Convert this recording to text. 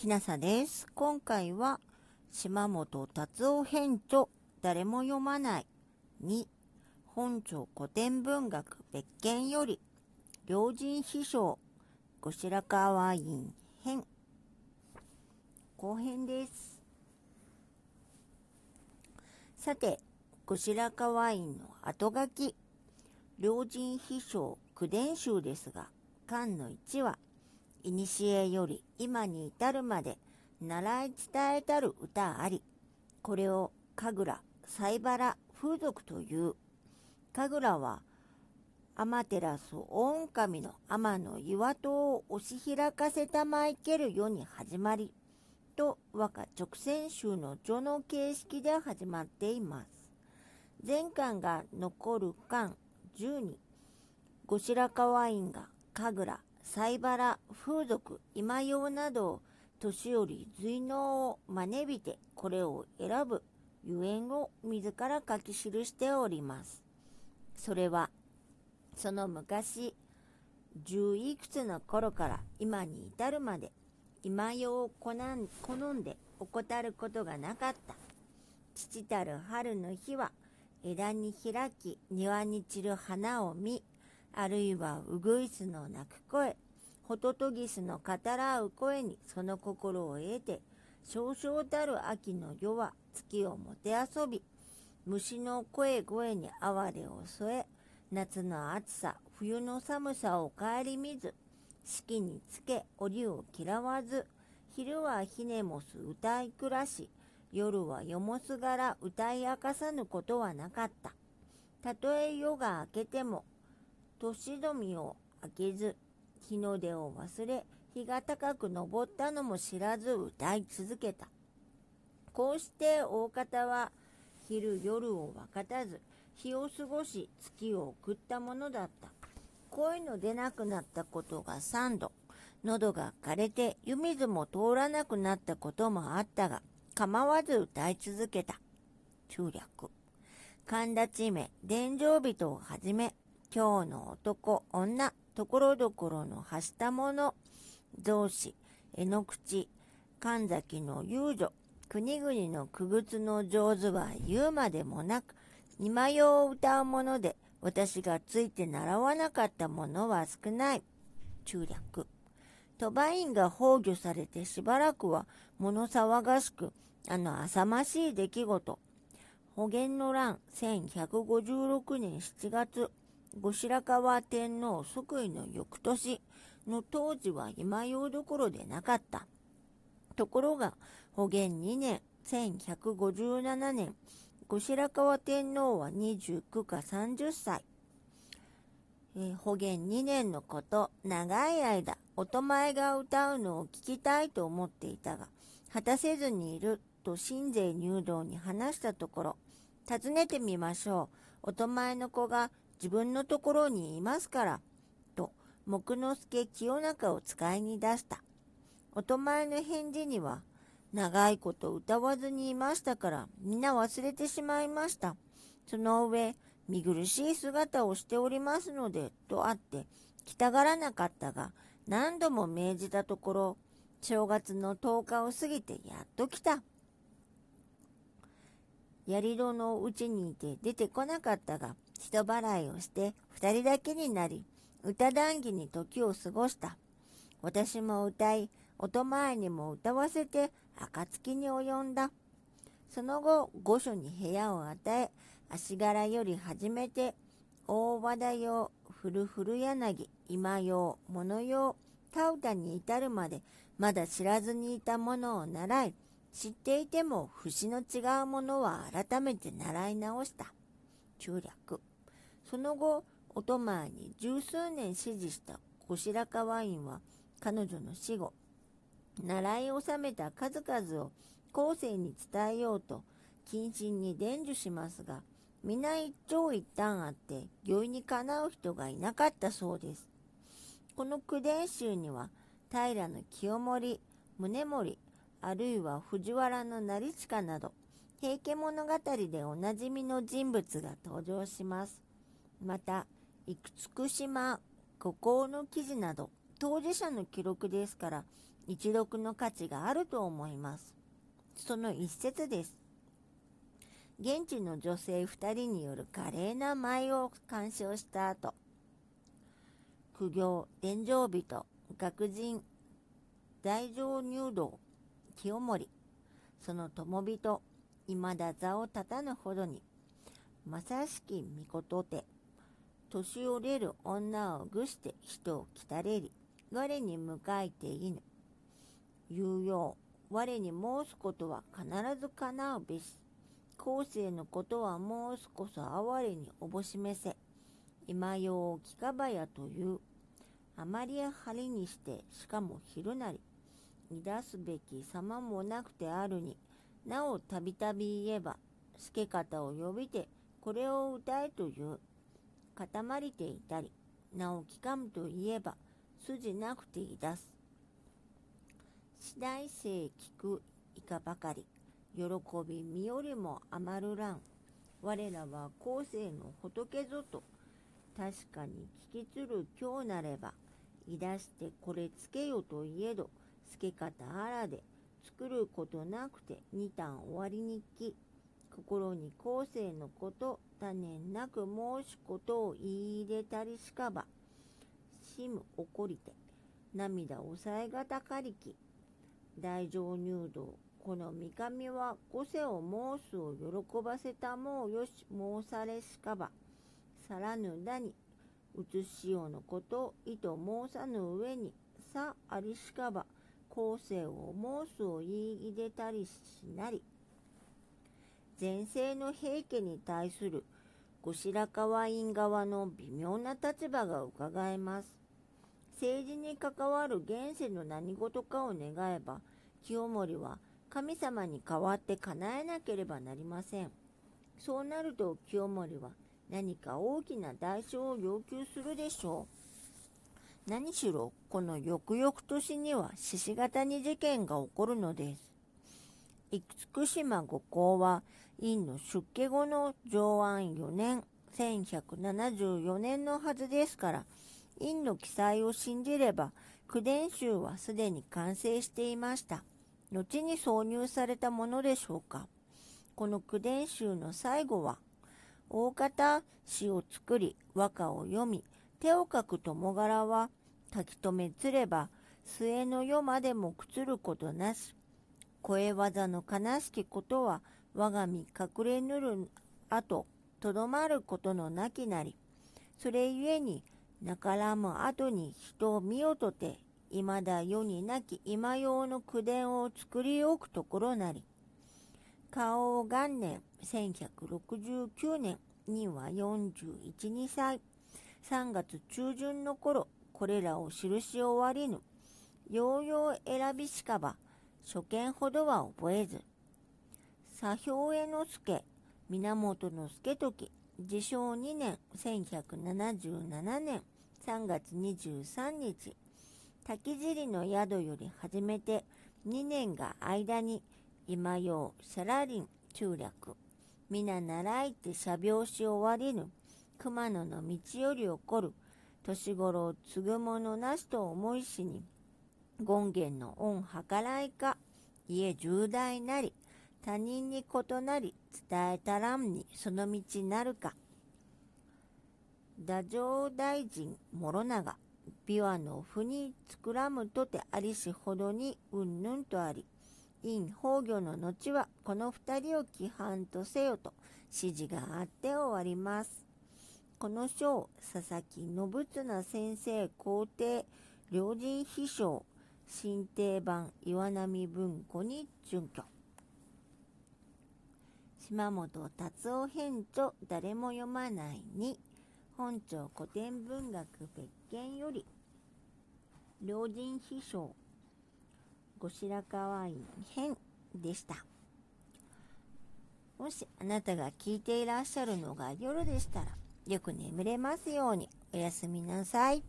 きなさです。今回は島本達夫編著誰も読まない2本庁古典文学別件より良人秘書後白河ワイン編後編です。さて、後白河ワインの後書き良人秘書九伝集ですが、巻の1は古より今に至るまで習い伝えたる歌あり、これを神楽、西原、風俗という。神楽は、天照大神の天の岩戸を押し開かせたまいける世に始まり、と和歌直線集の序の形式で始まっています。前巻が残る巻12、後白河院が神楽、西原、風俗、今用など年寄り随能を招びてこれを選ぶゆえんを自ら書き記しております。それは、その昔、十いくつの頃から今に至るまで、今用を好んで怠ることがなかった。父たる春の日は、枝に開き庭に散る花を見、あるいはウグイスの鳴く声、ホトトギスの語らう声にその心を得て、少々たる秋の夜は月をもてあそび、虫の声声に哀れを添え、夏の暑さ、冬の寒さを顧みず、四季につけ折を嫌わず、昼はひねもす歌い暮らし、夜はよもすがら歌い明かさぬことはなかった。たとえ夜が明けても、年富を明けず、日の出を忘れ、日が高く昇ったのも知らず歌い続けた。こうして大方は昼夜を分かたず、日を過ごし月を送ったものだった。声の出なくなったことが3度、喉が枯れて湯水も通らなくなったこともあったが、構わず歌い続けた。中略。神田地名、伝承人をはじめ、今日の男、女、ところどころのはしたもの、造詞、絵の口、神崎の遊女、国々の区別の上手は言うまでもなく、今用を歌うもので、私がついて習わなかったものは少ない。中略。鳥羽院が崩御されてしばらくは物騒がしく、あの浅ましい出来事。保元の乱1156年7月、後白河天皇即位の翌年の当時は今用どころでなかった。ところが、保元2年、1157年、後白河天皇は29か30歳。え、保元2年のこと、長い間、音前が歌うのを聞きたいと思っていたが、果たせずにいると新税入道に話したところ、尋ねてみましょう。音前の子が自分のところにいますから、と、木之助清中を使いに出した。おとまいの返事には、長いこと歌わずにいましたから、みんな忘れてしまいました。その上、見苦しい姿をしておりますので、とあって、来たがらなかったが、何度も命じたところ、正月の10日を過ぎてやっと来た。やり戸のうちにいて出てこなかったが、人払いをして二人だけになり、歌談義に時を過ごした。私も歌い、音前にも歌わせて、暁に及んだ。その後、御所に部屋を与え、足柄より始めて、大和田用、古古柳、今用、物用、田歌に至るまで、まだ知らずにいたものを習い、知っていても節の違うものは改めて習い直した。中略。その後、お泊まに十数年支持した後白河院は彼女の死後、習い収めた数々を後世に伝えようと謹慎に伝授しますが、皆一長一短あって容易にかなう人がいなかったそうです。この九伝集には平清盛、宗盛、あるいは藤原成親など、平家物語でおなじみの人物が登場します。また、厳島、五行の記事など、当事者の記録ですから、一読の価値があると思います。その一節です。現地の女性2人による華麗な舞を鑑賞した後、苦行、伝承人、学人、大乗入道、清盛、その友人、未だ座を立たぬほどに、まさしき御事て、年寄れる女をぐして人を来たれり、我に迎えていぬ。言うよう、我に申すことは必ず叶うべし。後世のことは申すこそ哀れにおぼしめせ。今用を聞かばやという。あまりや張りにして、しかも昼なり。出すべき様もなくてあるに、なおたびたび言えば、助方を呼びて、これを歌えという。固まりていたり、なお聞かむと言えば、筋なくてい出す。次第生聞くいかばかり、喜び身よりも余るらん。我らは後世の仏ぞと、確かに聞きつる今日なれば、い出してこれつけよといえど、つけ方あらで、作ることなくて二段終わり日記。心に後世のこと、多年なく申しことを言い入れたりしかば、しむ怒りて、涙抑えがたかりき、大乗入道、この三上は五世を申すを喜ばせたもうよし申されしかば、さらぬだに、移しようのこと意図申さぬ上に、さありしかば、後世を申すを言い入れたりしなり、前世の平家に対する後白河院側の微妙な立場がうかがえます。政治に関わる現世の何事かを願えば、清盛は神様に代わって叶えなければなりません。そうなると清盛は何か大きな代償を要求するでしょう。何しろ、この翌々年には獅子型に事件が起こるのです。厳島五行は、院の出家後の上安4年、1174年のはずですから、院の記載を信じれば、九伝集はすでに完成していました。後に挿入されたものでしょうか。この九伝集の最後は、大方詩を作り、和歌を読み、手を書く友柄は、書き留めつれば、末の世までもくつることなし。声技の悲しきことは、我が身隠れぬる後、ととどまることのなきなり。それゆえに、なからむ後に人を見よとて、未だ世になき今用の口伝を作り置くところなり。花王元年1169年には41、2歳。3月中旬の頃、これらを記し終わりぬ。ようよう選びしかば、初見ほどは覚えず。左兵衛之助、源之助時、自称2年1177年3月23日、滝尻の宿より始めて2年が間に今用サラリン中略、皆習いて社病し終わりぬ、熊野の道より起こる年頃継ぐものなしと思いしに、権現の恩計らいか、家重大なり、他人に異なり伝えたらんにその道なるか。太政大臣諸長、琵琶の譜に作らむとてありしほどにうんぬんとあり、陰崩御の後はこの二人を規範とせよと指示があって終わります。この章、佐々木信綱先生皇帝、両人秘書、新定版岩波文庫に準拠。島本達夫編著誰も読まないに本庁古典文学別件より両人秘書後白河院編でしたもしあなたが聞いていらっしゃるのが夜でしたらよく眠れますようにおやすみなさい。